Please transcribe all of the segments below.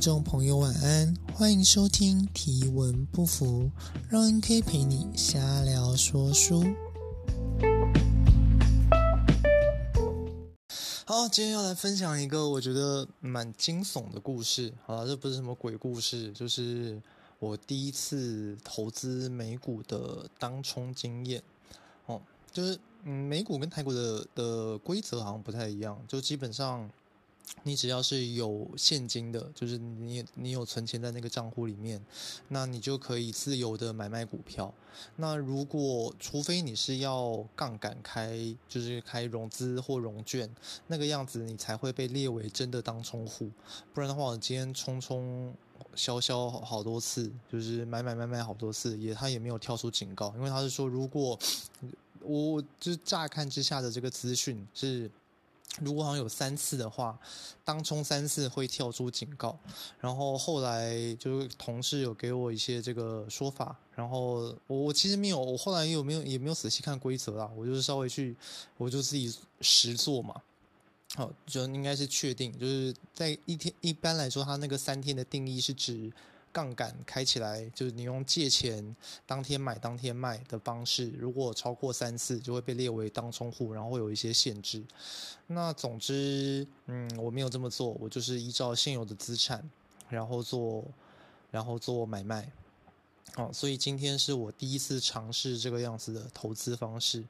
众朋友晚安，欢迎收听提文不符，让 NK 陪你瞎聊说书。好，今天要来分享一个我觉得蛮惊悚的故事。好了，这不是什么鬼故事，就是我第一次投资美股的当冲经验。哦，就是嗯，美股跟台股的的规则好像不太一样，就基本上。你只要是有现金的，就是你你有存钱在那个账户里面，那你就可以自由的买卖股票。那如果除非你是要杠杆开，就是开融资或融券那个样子，你才会被列为真的当冲户。不然的话，我今天冲冲消消好多次，就是买买买买好多次，也他也没有跳出警告，因为他是说，如果我就乍看之下的这个资讯是。如果好像有三次的话，当冲三次会跳出警告。然后后来就是同事有给我一些这个说法，然后我我其实没有，我后来有没有也没有仔细看规则啦，我就是稍微去，我就自己实做嘛。好，就应该是确定，就是在一天一般来说，它那个三天的定义是指。杠杆开起来，就是你用借钱当天买当天卖的方式，如果超过三次，就会被列为当冲户，然后会有一些限制。那总之，嗯，我没有这么做，我就是依照现有的资产，然后做，然后做买卖。哦，所以今天是我第一次尝试这个样子的投资方式。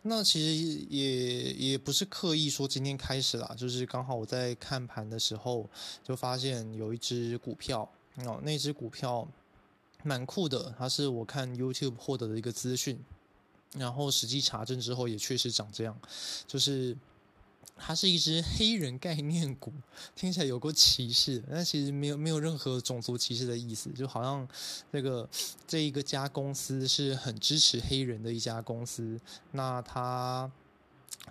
那其实也也不是刻意说今天开始啦，就是刚好我在看盘的时候就发现有一只股票。哦，那只股票蛮酷的，它是我看 YouTube 获得的一个资讯，然后实际查证之后也确实长这样，就是它是一只黑人概念股，听起来有过歧视，但其实没有没有任何种族歧视的意思，就好像那个这一个家公司是很支持黑人的一家公司，那它。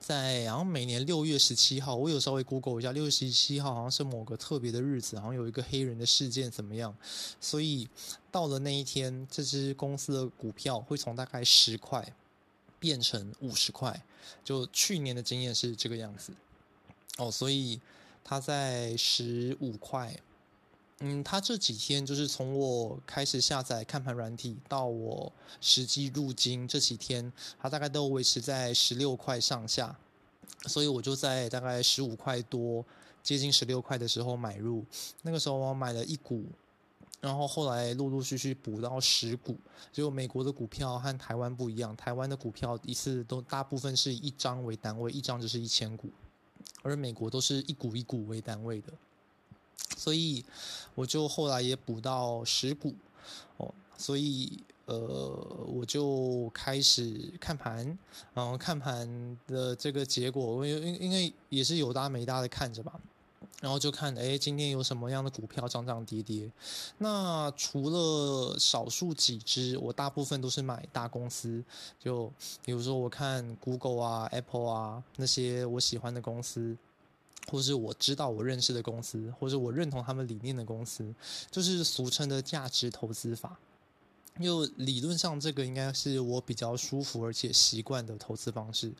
在然后每年六月十七号，我有稍微 Google 一下，六月十七号好像是某个特别的日子，好像有一个黑人的事件怎么样？所以到了那一天，这支公司的股票会从大概十块变成五十块，就去年的经验是这个样子。哦，所以它在十五块。嗯，他这几天就是从我开始下载看盘软体到我实际入金这几天，他大概都维持在十六块上下，所以我就在大概十五块多，接近十六块的时候买入。那个时候我买了一股，然后后来陆陆续续补到十股。结果美国的股票和台湾不一样，台湾的股票一次都大部分是以一张为单位，一张就是一千股，而美国都是一股一股为单位的。所以我就后来也补到十股哦，所以呃我就开始看盘，然后看盘的这个结果，因为因为也是有搭没搭的看着吧，然后就看哎今天有什么样的股票涨涨跌跌。那除了少数几只，我大部分都是买大公司，就比如说我看 Google 啊、Apple 啊那些我喜欢的公司。或是我知道我认识的公司，或者我认同他们理念的公司，就是俗称的价值投资法。就理论上，这个应该是我比较舒服而且习惯的投资方式。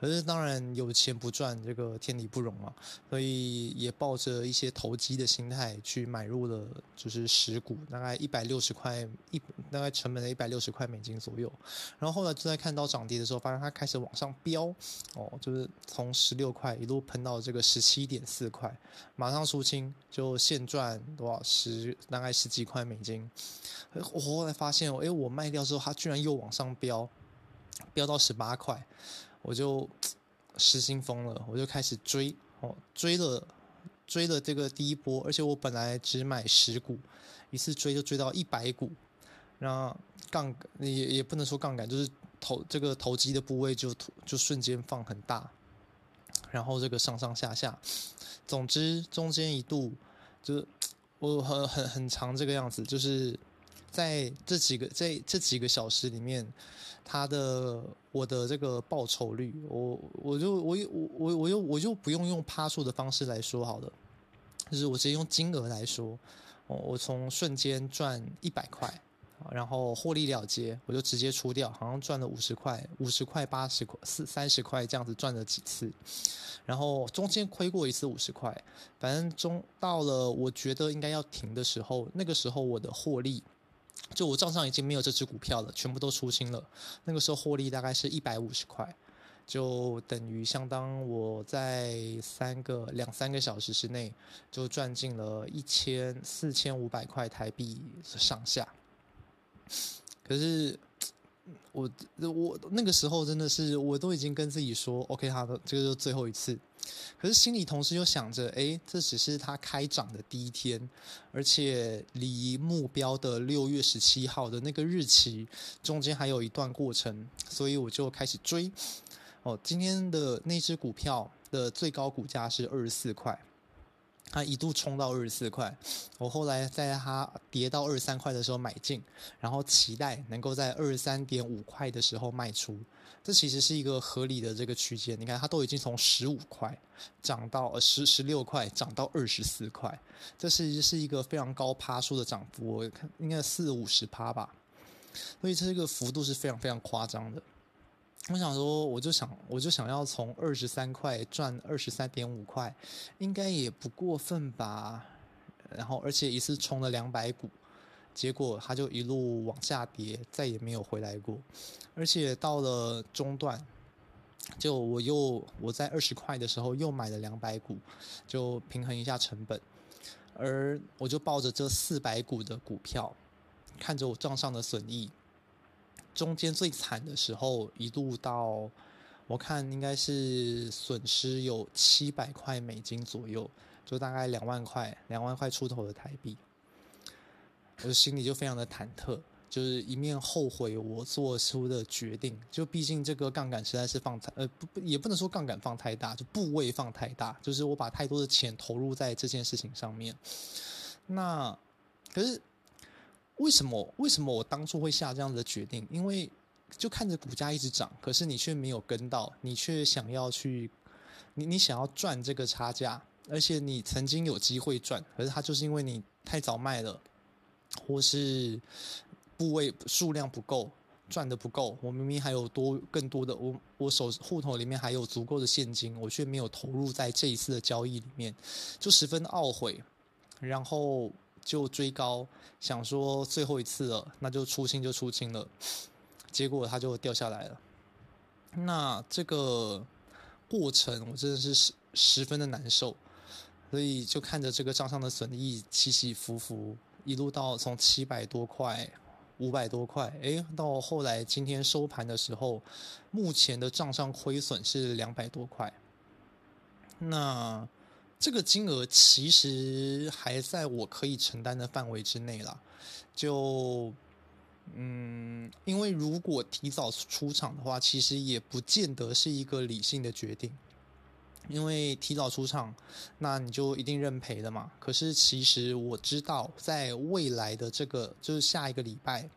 可是当然有钱不赚，这个天理不容啊。所以也抱着一些投机的心态去买入了，就是十股，大概一百六十块，一大概成本的一百六十块美金左右。然后后来就在看到涨跌的时候，发现它开始往上飙，哦，就是从十六块一路喷到这个十七点四块，马上出清，就现赚多少十，大概十几块美金。我后来发现，哎，我卖掉之后，它居然又往上飙，飙到十八块，我就失心疯了，我就开始追，哦，追了追了这个第一波，而且我本来只买十股，一次追就追到一百股，然后杠也也不能说杠杆，就是投这个投机的部位就就瞬间放很大，然后这个上上下下，总之中间一度就是我很很很长这个样子，就是。在这几个在这几个小时里面，他的我的这个报酬率，我我就我我我我又我就不用用趴数的方式来说好了，就是我直接用金额来说，哦，我从瞬间赚一百块，然后获利了结，我就直接出掉，好像赚了五十块、五十块、八十块、四三十块这样子赚了几次，然后中间亏过一次五十块，反正中到了我觉得应该要停的时候，那个时候我的获利，就我账上已经没有这只股票了，全部都出清了，那个时候获利大概是一百五十块。就等于相当我在三个两三个小时之内就赚进了一千四千五百块台币上下。可是我我那个时候真的是我都已经跟自己说 OK，好的，这个就是最后一次。可是心里同时又想着，哎，这只是它开涨的第一天，而且离目标的六月十七号的那个日期中间还有一段过程，所以我就开始追。哦，今天的那只股票的最高股价是二十四块，它一度冲到二十四块。我后来在它跌到二十三块的时候买进，然后期待能够在二十三点五块的时候卖出。这其实是一个合理的这个区间。你看，它都已经从十五块涨到十十六块，涨到二十四块，这是是一个非常高趴数的涨幅，我看应该四五十趴吧。所以这个幅度是非常非常夸张的。我想说，我就想，我就想要从二十三块赚二十三点五块，应该也不过分吧。然后，而且一次冲了两百股，结果它就一路往下跌，再也没有回来过。而且到了中段，就我又我在二十块的时候又买了两百股，就平衡一下成本。而我就抱着这四百股的股票，看着我账上的损益。中间最惨的时候，一度到我看应该是损失有七百块美金左右，就大概两万块，两万块出头的台币。我心里就非常的忐忑，就是一面后悔我做出的决定，就毕竟这个杠杆实在是放太呃不不也不能说杠杆放太大，就部位放太大，就是我把太多的钱投入在这件事情上面。那可是。为什么？为什么我当初会下这样的决定？因为就看着股价一直涨，可是你却没有跟到，你却想要去，你你想要赚这个差价，而且你曾经有机会赚，可是它就是因为你太早卖了，或是部位数量不够，赚的不够。我明明还有多更多的，我我手户头里面还有足够的现金，我却没有投入在这一次的交易里面，就十分懊悔，然后。就追高，想说最后一次了，那就出清就出清了，结果它就掉下来了。那这个过程我真的是十十分的难受，所以就看着这个账上的损益起起伏伏，一路到从七百多块、五百多块，诶，到后来今天收盘的时候，目前的账上亏损是两百多块。那。这个金额其实还在我可以承担的范围之内啦，就嗯，因为如果提早出场的话，其实也不见得是一个理性的决定，因为提早出场，那你就一定认赔了嘛。可是其实我知道，在未来的这个就是下一个礼拜，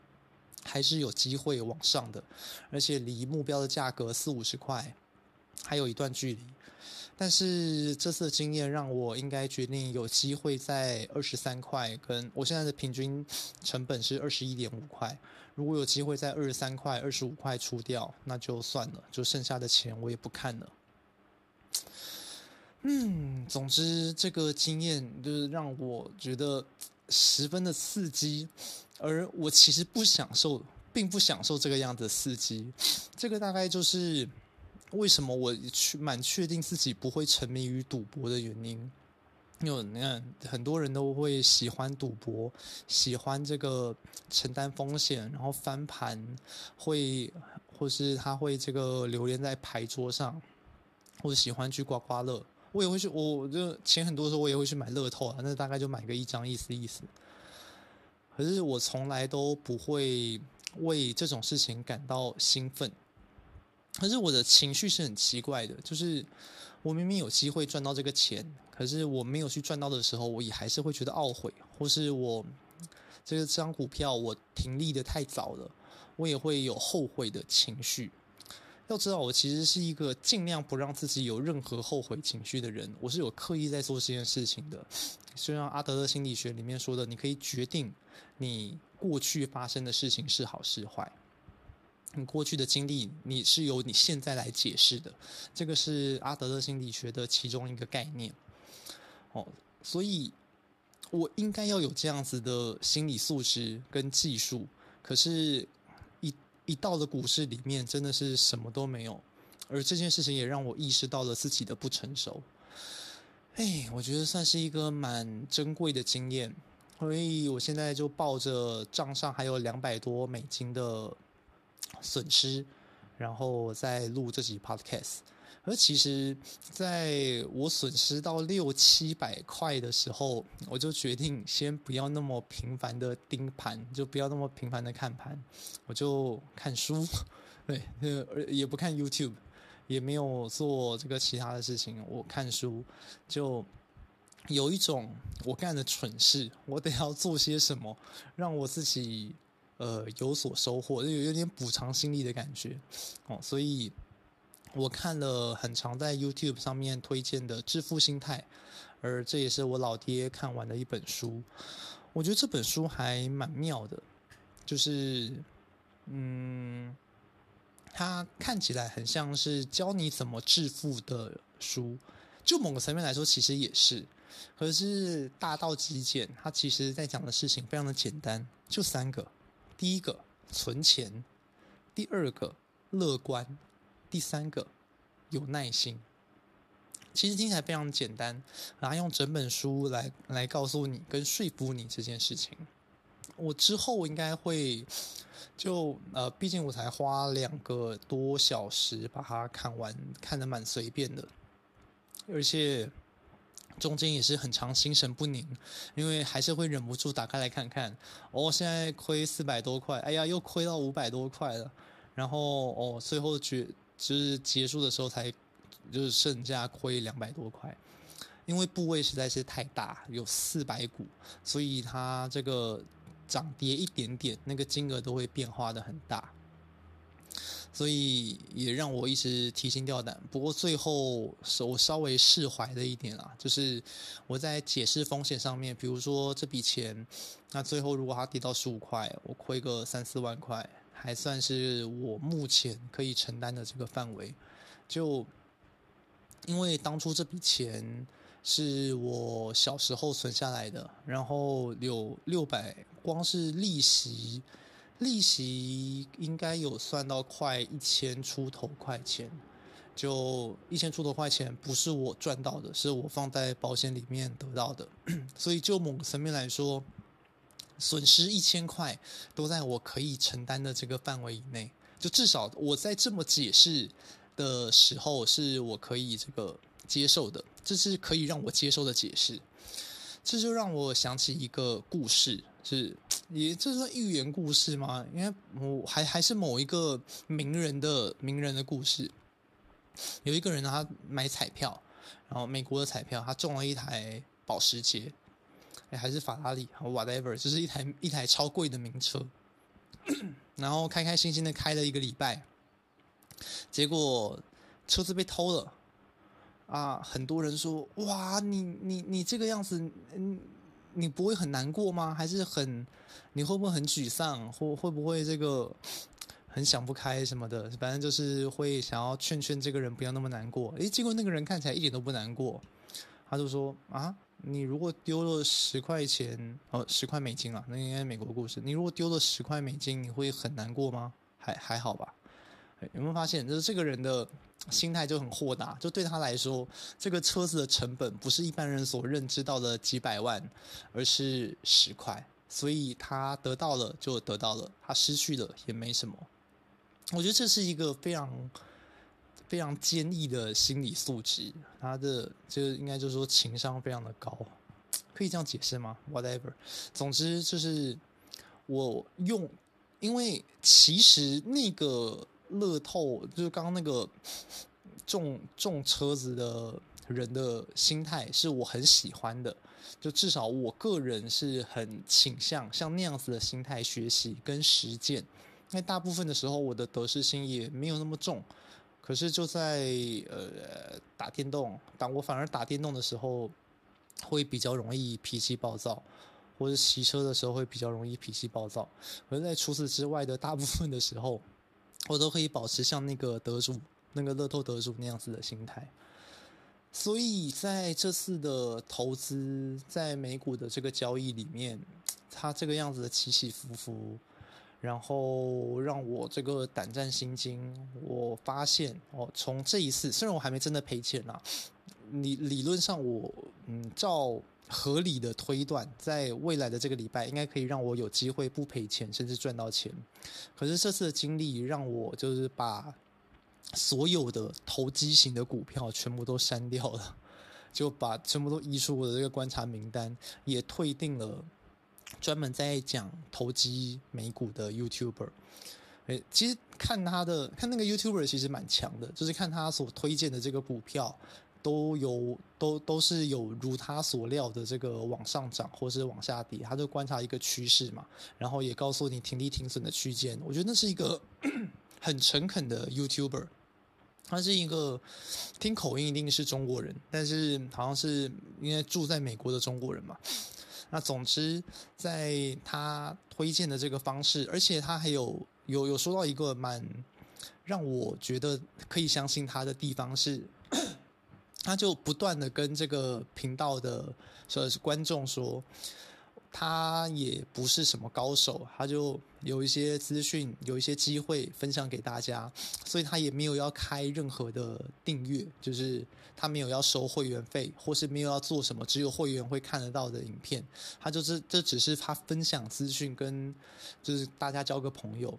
还是有机会往上的，而且离目标的价格四五十块还有一段距离。但是这次的经验让我应该决定有机会在二十三块，跟我现在的平均成本是二十一点五块。如果有机会在二十三块、二十五块出掉，那就算了，就剩下的钱我也不看了。嗯，总之这个经验就是让我觉得十分的刺激，而我其实不享受，并不享受这个样子的刺激。这个大概就是。为什么我去蛮确定自己不会沉迷于赌博的原因？因为你看，很多人都会喜欢赌博，喜欢这个承担风险，然后翻盘，会或是他会这个流连在牌桌上，或者喜欢去刮刮乐。我也会去，我就钱很多的时候，我也会去买乐透啊，那大概就买个一张意思意思。可是我从来都不会为这种事情感到兴奋。可是我的情绪是很奇怪的，就是我明明有机会赚到这个钱，可是我没有去赚到的时候，我也还是会觉得懊悔，或是我这个这张股票我停利的太早了，我也会有后悔的情绪。要知道，我其实是一个尽量不让自己有任何后悔情绪的人。我是有刻意在做这件事情的。就像阿德勒心理学里面说的，你可以决定你过去发生的事情是好是坏。你过去的经历，你是由你现在来解释的。这个是阿德勒心理学的其中一个概念。哦，所以我应该要有这样子的心理素质跟技术。可是，一一到了股市里面，真的是什么都没有。而这件事情也让我意识到了自己的不成熟。哎，我觉得算是一个蛮珍贵的经验。所以我现在就抱着账上还有两百多美金的损失，然后再录这集 podcast。而其实，在我损失到六七百块的时候，我就决定先不要那么频繁的盯盘，就不要那么频繁的看盘，我就看书，对，呃也不看 YouTube，也没有做这个其他的事情，我看书，就有一种我干的蠢事，我得要做些什么，让我自己呃有所收获，就有有点补偿心理的感觉，哦，所以。我看了很常在 YouTube 上面推荐的《致富心态》，而这也是我老爹看完的一本书。我觉得这本书还蛮妙的，就是，嗯，它看起来很像是教你怎么致富的书，就某个层面来说，其实也是。可是大道极简，它其实在讲的事情非常的简单，就三个：第一个存钱，第二个乐观。第三个，有耐心。其实听起来非常简单，然后用整本书来来告诉你跟说服你这件事情。我之后应该会就呃，毕竟我才花两个多小时把它看完，看得蛮随便的，而且中间也是很常心神不宁，因为还是会忍不住打开来看看。哦，现在亏四百多块，哎呀，又亏到五百多块了。然后哦，最后觉。就是结束的时候才，就是剩下亏两百多块，因为部位实在是太大，有四百股，所以它这个涨跌一点点，那个金额都会变化的很大，所以也让我一直提心吊胆。不过最后我稍微释怀了一点啊，就是我在解释风险上面，比如说这笔钱，那最后如果它跌到十五块，我亏个三四万块。还算是我目前可以承担的这个范围，就因为当初这笔钱是我小时候存下来的，然后有六百，光是利息，利息应该有算到快一千出头块钱，就一千出头块钱不是我赚到的，是我放在保险里面得到的，所以就某个层面来说。损失一千块都在我可以承担的这个范围以内，就至少我在这么解释的时候是我可以这个接受的，这是可以让我接受的解释。这就让我想起一个故事，是也这算寓言故事吗？因为我还还是某一个名人的名人的故事。有一个人他买彩票，然后美国的彩票，他中了一台保时捷。还是法拉利，whatever，就是一台一台超贵的名车，然后开开心心的开了一个礼拜，结果车子被偷了，啊，很多人说，哇，你你你这个样子，嗯，你不会很难过吗？还是很，你会不会很沮丧，或会不会这个很想不开什么的？反正就是会想要劝劝这个人不要那么难过。诶，结果那个人看起来一点都不难过，他就说啊。你如果丢了十块钱，哦，十块美金啊，那应该美国故事。你如果丢了十块美金，你会很难过吗？还还好吧？有没有发现，就是这个人的心态就很豁达，就对他来说，这个车子的成本不是一般人所认知到的几百万，而是十块，所以他得到了就得到了，他失去了也没什么。我觉得这是一个非常。非常坚毅的心理素质，他的就应该就是说情商非常的高，可以这样解释吗？Whatever，总之就是我用，因为其实那个乐透就是刚刚那个中中车子的人的心态是我很喜欢的，就至少我个人是很倾向像那样子的心态学习跟实践，因为大部分的时候我的得失心也没有那么重。可是就在呃打电动，但我反而打电动的时候会比较容易脾气暴躁，或者骑车的时候会比较容易脾气暴躁。而在除此之外的大部分的时候，我都可以保持像那个得主、那个乐透得主那样子的心态。所以在这次的投资在美股的这个交易里面，它这个样子的起起伏伏。然后让我这个胆战心惊。我发现哦，从这一次，虽然我还没真的赔钱呐，理理论上我嗯，照合理的推断，在未来的这个礼拜，应该可以让我有机会不赔钱，甚至赚到钱。可是这次的经历让我就是把所有的投机型的股票全部都删掉了，就把全部都移出我的这个观察名单，也退订了。专门在讲投机美股的 YouTuber，诶，其实看他的看那个 YouTuber 其实蛮强的，就是看他所推荐的这个股票都有都都是有如他所料的这个往上涨或是往下跌，他就观察一个趋势嘛，然后也告诉你停利停损的区间。我觉得那是一个 很诚恳的 YouTuber，他是一个听口音一定是中国人，但是好像是因为住在美国的中国人嘛。那总之，在他推荐的这个方式，而且他还有有有说到一个蛮让我觉得可以相信他的地方是，他就不断的跟这个频道的说是观众说。他也不是什么高手，他就有一些资讯，有一些机会分享给大家，所以他也没有要开任何的订阅，就是他没有要收会员费，或是没有要做什么只有会员会看得到的影片，他就是这只是他分享资讯跟就是大家交个朋友，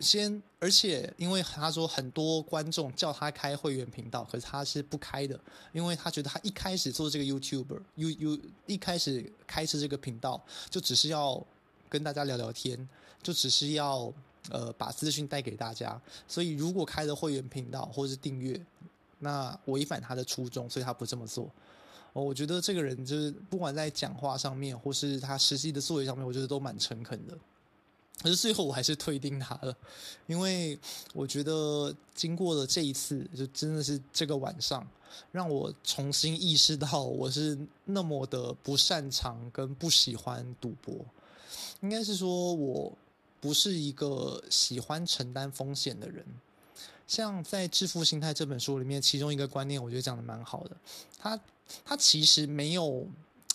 先，而且因为他说很多观众叫他开会员频道，可是他是不开的，因为他觉得他一开始做这个 YouTuber，U U 一开始开设这个频道就只是要跟大家聊聊天，就只是要呃把资讯带给大家，所以如果开了会员频道或是订阅，那违反他的初衷，所以他不这么做。哦，我觉得这个人就是不管在讲话上面或是他实际的作为上面，我觉得都蛮诚恳的。可是最后我还是退订他了，因为我觉得经过了这一次，就真的是这个晚上，让我重新意识到我是那么的不擅长跟不喜欢赌博。应该是说我不是一个喜欢承担风险的人。像在《致富心态》这本书里面，其中一个观念我觉得讲得蛮好的，他他其实没有。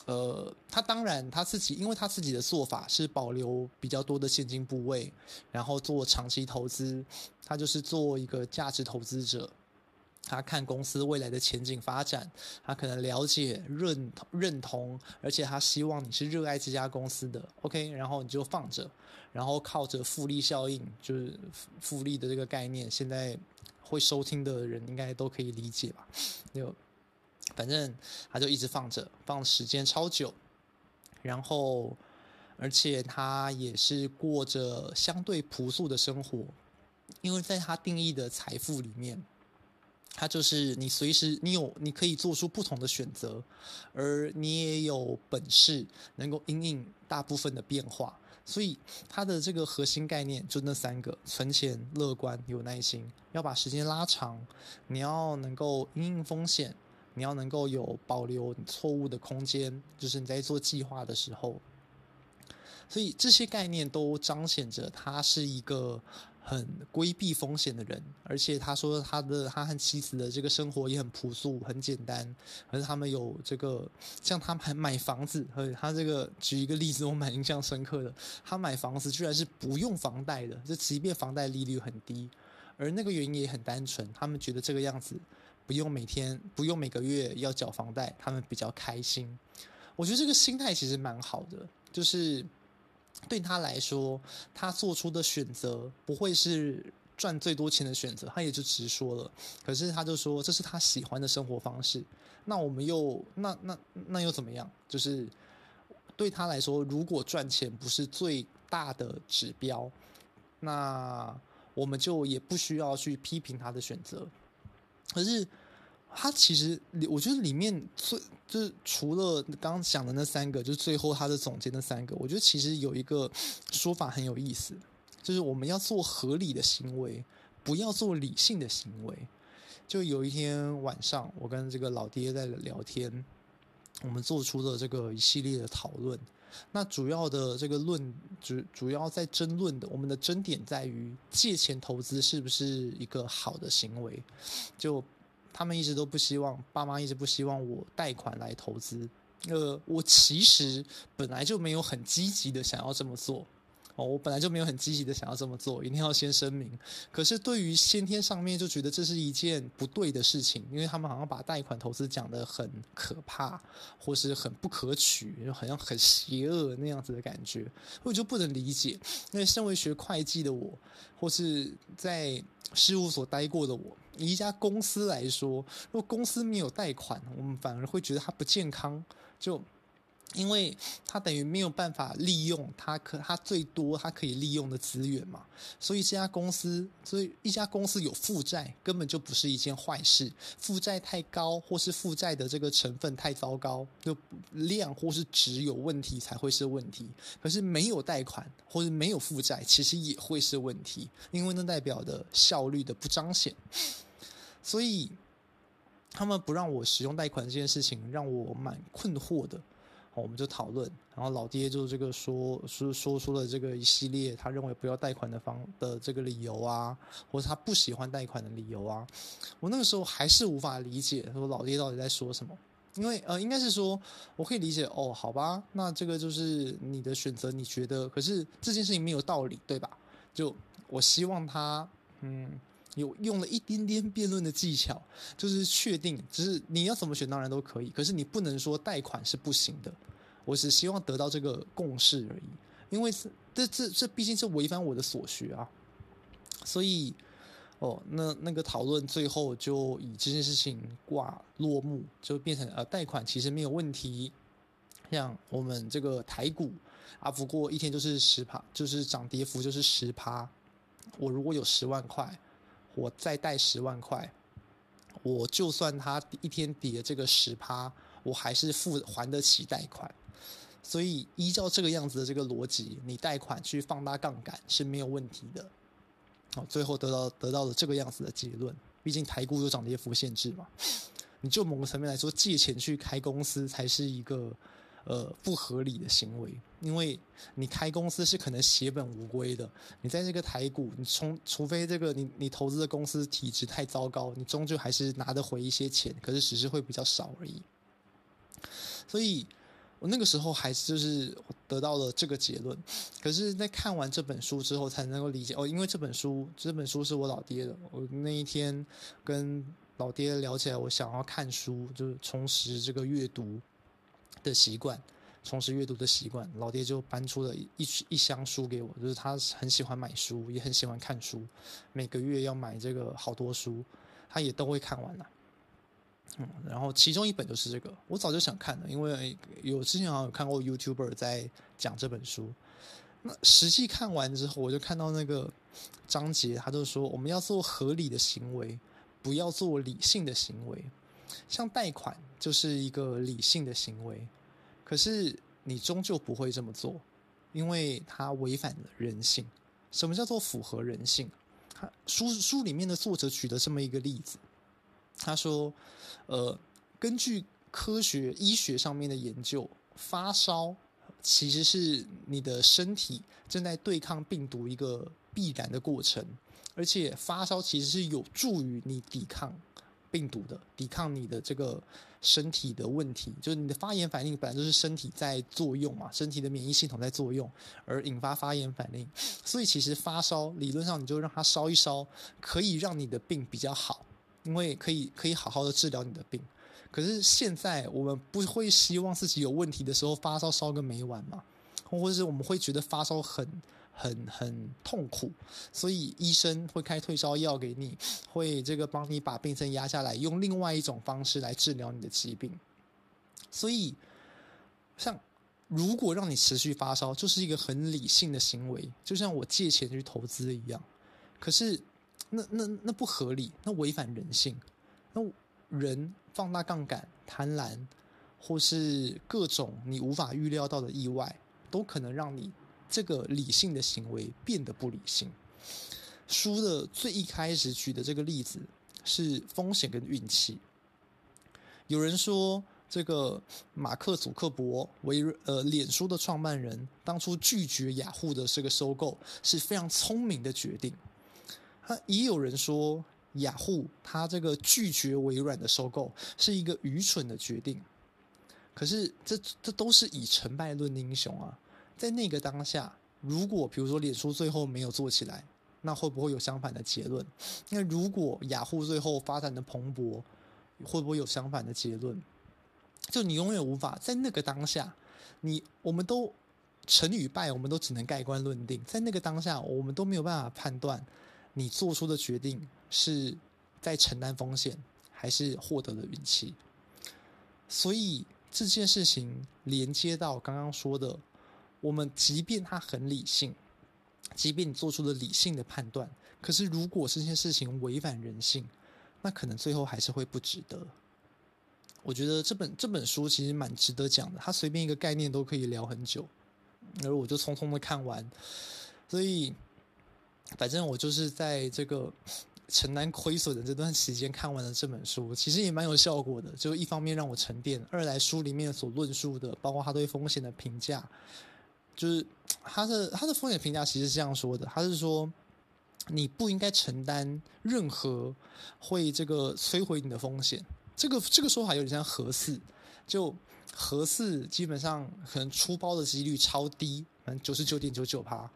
呃，他当然他自己，因为他自己的做法是保留比较多的现金部位，然后做长期投资。他就是做一个价值投资者，他看公司未来的前景发展，他可能了解、认、认同，而且他希望你是热爱这家公司的。OK，然后你就放着，然后靠着复利效应，就是复利的这个概念，现在会收听的人应该都可以理解吧？有。反正他就一直放着，放时间超久，然后，而且他也是过着相对朴素的生活，因为在他定义的财富里面，他就是你随时你有你可以做出不同的选择，而你也有本事能够因应大部分的变化，所以他的这个核心概念就那三个：存钱、乐观、有耐心，要把时间拉长，你要能够因应风险。你要能够有保留错误的空间，就是你在做计划的时候，所以这些概念都彰显着他是一个很规避风险的人。而且他说他的他和妻子的这个生活也很朴素、很简单。可是他们有这个，像他还买房子，和他这个举一个例子，我蛮印象深刻的。他买房子居然是不用房贷的，就即便房贷利率很低，而那个原因也很单纯，他们觉得这个样子。不用每天，不用每个月要缴房贷，他们比较开心。我觉得这个心态其实蛮好的，就是对他来说，他做出的选择不会是赚最多钱的选择，他也就直说了。可是他就说这是他喜欢的生活方式。那我们又那那那又怎么样？就是对他来说，如果赚钱不是最大的指标，那我们就也不需要去批评他的选择。可是，他其实，我觉得里面最就是除了刚刚讲的那三个，就是最后他的总结那三个，我觉得其实有一个说法很有意思，就是我们要做合理的行为，不要做理性的行为。就有一天晚上，我跟这个老爹在聊天，我们做出了这个一系列的讨论。那主要的这个论主主要在争论的，我们的争点在于借钱投资是不是一个好的行为？就他们一直都不希望，爸妈一直不希望我贷款来投资。呃，我其实本来就没有很积极的想要这么做。哦，我本来就没有很积极的想要这么做，一定要先声明。可是对于先天上面就觉得这是一件不对的事情，因为他们好像把贷款投资讲得很可怕，或是很不可取，好像很邪恶那样子的感觉，我就不能理解。因为身为学会计的我，或是在事务所待过的我，以一家公司来说，如果公司没有贷款，我们反而会觉得它不健康，就。因为他等于没有办法利用他可他最多他可以利用的资源嘛，所以这家公司，所以一家公司有负债根本就不是一件坏事。负债太高，或是负债的这个成分太糟糕，就量或是值有问题才会是问题。可是没有贷款或者没有负债，其实也会是问题，因为那代表的效率的不彰显。所以他们不让我使用贷款这件事情，让我蛮困惑的。我们就讨论，然后老爹就这个说说说出了这个一系列他认为不要贷款的方的这个理由啊，或者他不喜欢贷款的理由啊。我那个时候还是无法理解，说老爹到底在说什么？因为呃，应该是说我可以理解哦，好吧，那这个就是你的选择，你觉得？可是这件事情没有道理，对吧？就我希望他嗯。有用了一点点辩论的技巧，就是确定，只是你要怎么选当然都可以，可是你不能说贷款是不行的。我只希望得到这个共识而已，因为这这这毕竟是违反我的所学啊。所以，哦，那那个讨论最后就以这件事情挂落幕，就变成呃贷款其实没有问题。像我们这个台股啊，不过一天就是十趴，就是涨跌幅就是十趴。我如果有十万块。我再贷十万块，我就算他一天跌这个十趴，我还是付还得起贷款。所以依照这个样子的这个逻辑，你贷款去放大杠杆是没有问题的。好，最后得到得到了这个样子的结论。毕竟台股有涨跌幅限制嘛，你就某个层面来说，借钱去开公司才是一个。呃，不合理的行为，因为你开公司是可能血本无归的。你在这个台股，你从除非这个你你投资的公司体质太糟糕，你终究还是拿得回一些钱，可是只是会比较少而已。所以我那个时候还是就是得到了这个结论。可是，在看完这本书之后，才能够理解哦，因为这本书这本书是我老爹的。我那一天跟老爹聊起来，我想要看书，就是重拾这个阅读。的习惯，重拾阅读的习惯，老爹就搬出了一一箱书给我，就是他很喜欢买书，也很喜欢看书，每个月要买这个好多书，他也都会看完了。嗯，然后其中一本就是这个，我早就想看了，因为有之前好像有看过 YouTuber 在讲这本书。那实际看完之后，我就看到那个章节，他就说我们要做合理的行为，不要做理性的行为。像贷款就是一个理性的行为，可是你终究不会这么做，因为它违反了人性。什么叫做符合人性？书书里面的作者举的这么一个例子，他说：“呃，根据科学医学上面的研究，发烧其实是你的身体正在对抗病毒一个必然的过程，而且发烧其实是有助于你抵抗。”病毒的抵抗你的这个身体的问题，就是你的发炎反应本来就是身体在作用嘛，身体的免疫系统在作用而引发发炎反应，所以其实发烧理论上你就让它烧一烧，可以让你的病比较好，因为可以可以好好的治疗你的病。可是现在我们不会希望自己有问题的时候发烧烧个没完嘛，或者是我们会觉得发烧很。很很痛苦，所以医生会开退烧药给你，会这个帮你把病症压下来，用另外一种方式来治疗你的疾病。所以，像如果让你持续发烧，就是一个很理性的行为，就像我借钱去投资一样。可是，那那那不合理，那违反人性。那人放大杠杆、贪婪，或是各种你无法预料到的意外，都可能让你。这个理性的行为变得不理性，书的最一开始举的这个例子是风险跟运气。有人说，这个马克·祖克伯为呃脸书的创办人，当初拒绝雅虎的这个收购是非常聪明的决定。他也有人说，雅虎他这个拒绝微软的收购是一个愚蠢的决定。可是这这都是以成败论英雄啊！在那个当下，如果比如说脸书最后没有做起来，那会不会有相反的结论？那如果雅虎最后发展的蓬勃，会不会有相反的结论？就你永远无法在那个当下，你我们都成与败，我们都只能盖棺论定。在那个当下，我们都没有办法判断你做出的决定是在承担风险，还是获得了运气。所以这件事情连接到刚刚说的，我们即便他很理性，即便你做出了理性的判断，可是如果这件事情违反人性，那可能最后还是会不值得。我觉得这本这本书其实蛮值得讲的，它随便一个概念都可以聊很久，而我就匆匆的看完，所以反正我就是在这个承担亏损的这段时间看完了这本书，其实也蛮有效果的。就一方面让我沉淀，二来书里面所论述的，包括他对风险的评价，就是他的他的风险评价其实是这样说的，他是说你不应该承担任何会这个摧毁你的风险。这个这个说法有点像核四，就核四基本上可能出包的几率超低，反正九十九点九九趴。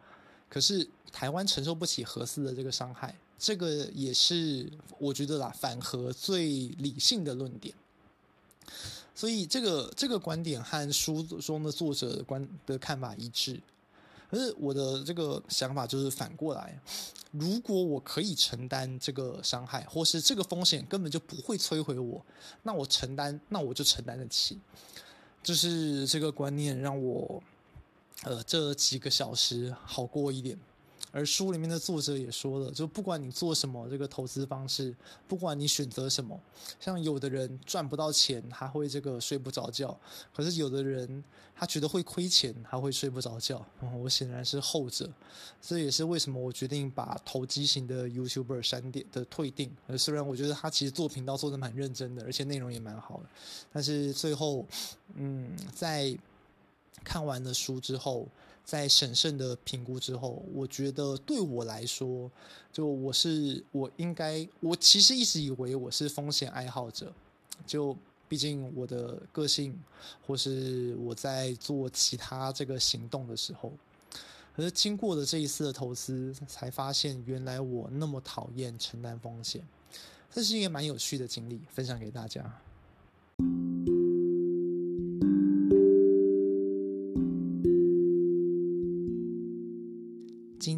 可是台湾承受不起核四的这个伤害，这个也是我觉得啦，反核最理性的论点。所以这个这个观点和书中的作者观的看法一致。可是我的这个想法就是反过来，如果我可以承担这个伤害，或是这个风险根本就不会摧毁我，那我承担，那我就承担得起。就是这个观念让我，呃，这几个小时好过一点。而书里面的作者也说了，就不管你做什么这个投资方式，不管你选择什么，像有的人赚不到钱，他会这个睡不着觉；可是有的人他觉得会亏钱，他会睡不着觉。我显然是后者，这也是为什么我决定把投机型的 YouTuber 删点的退订。而虽然我觉得他其实做频道做得蛮认真的，而且内容也蛮好的，但是最后，嗯，在看完了书之后。在审慎的评估之后，我觉得对我来说，就我是我应该，我其实一直以为我是风险爱好者，就毕竟我的个性，或是我在做其他这个行动的时候，可是经过了这一次的投资，才发现原来我那么讨厌承担风险，这是一个蛮有趣的经历，分享给大家。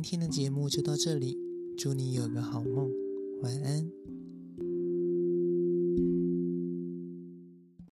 今天的节目就到这里，祝你有个好梦，晚安。